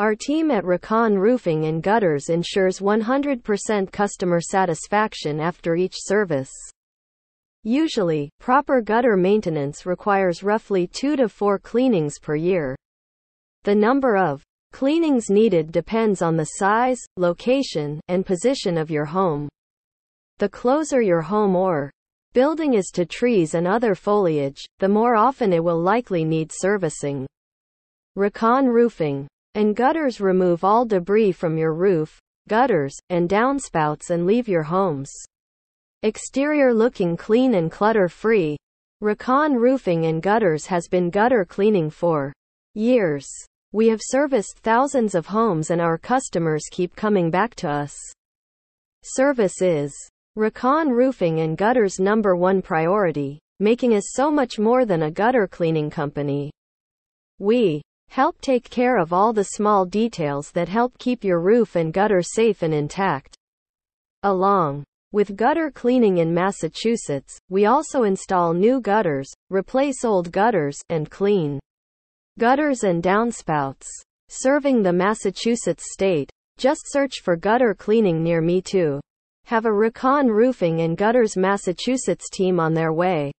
Our team at Recon Roofing and Gutters ensures 100% customer satisfaction after each service. Usually, proper gutter maintenance requires roughly 2 to 4 cleanings per year. The number of cleanings needed depends on the size, location, and position of your home. The closer your home or building is to trees and other foliage, the more often it will likely need servicing. Recon Roofing and Gutters remove all debris from your roof, gutters, and downspouts and leave your homes Exterior looking clean and clutter free. Recon Roofing and Gutters has been gutter cleaning for years. We have serviced thousands of homes and our customers keep coming back to us. Service is Recon Roofing and Gutters number one priority, making us so much more than a gutter cleaning company. We help take care of all the small details that help keep your roof and gutter safe and intact. Along with gutter cleaning in Massachusetts, we also install new gutters, replace old gutters, and clean gutters and downspouts. Serving the Massachusetts state. Just search for gutter cleaning near me too. Have a Recon Roofing and Gutters Massachusetts team on their way.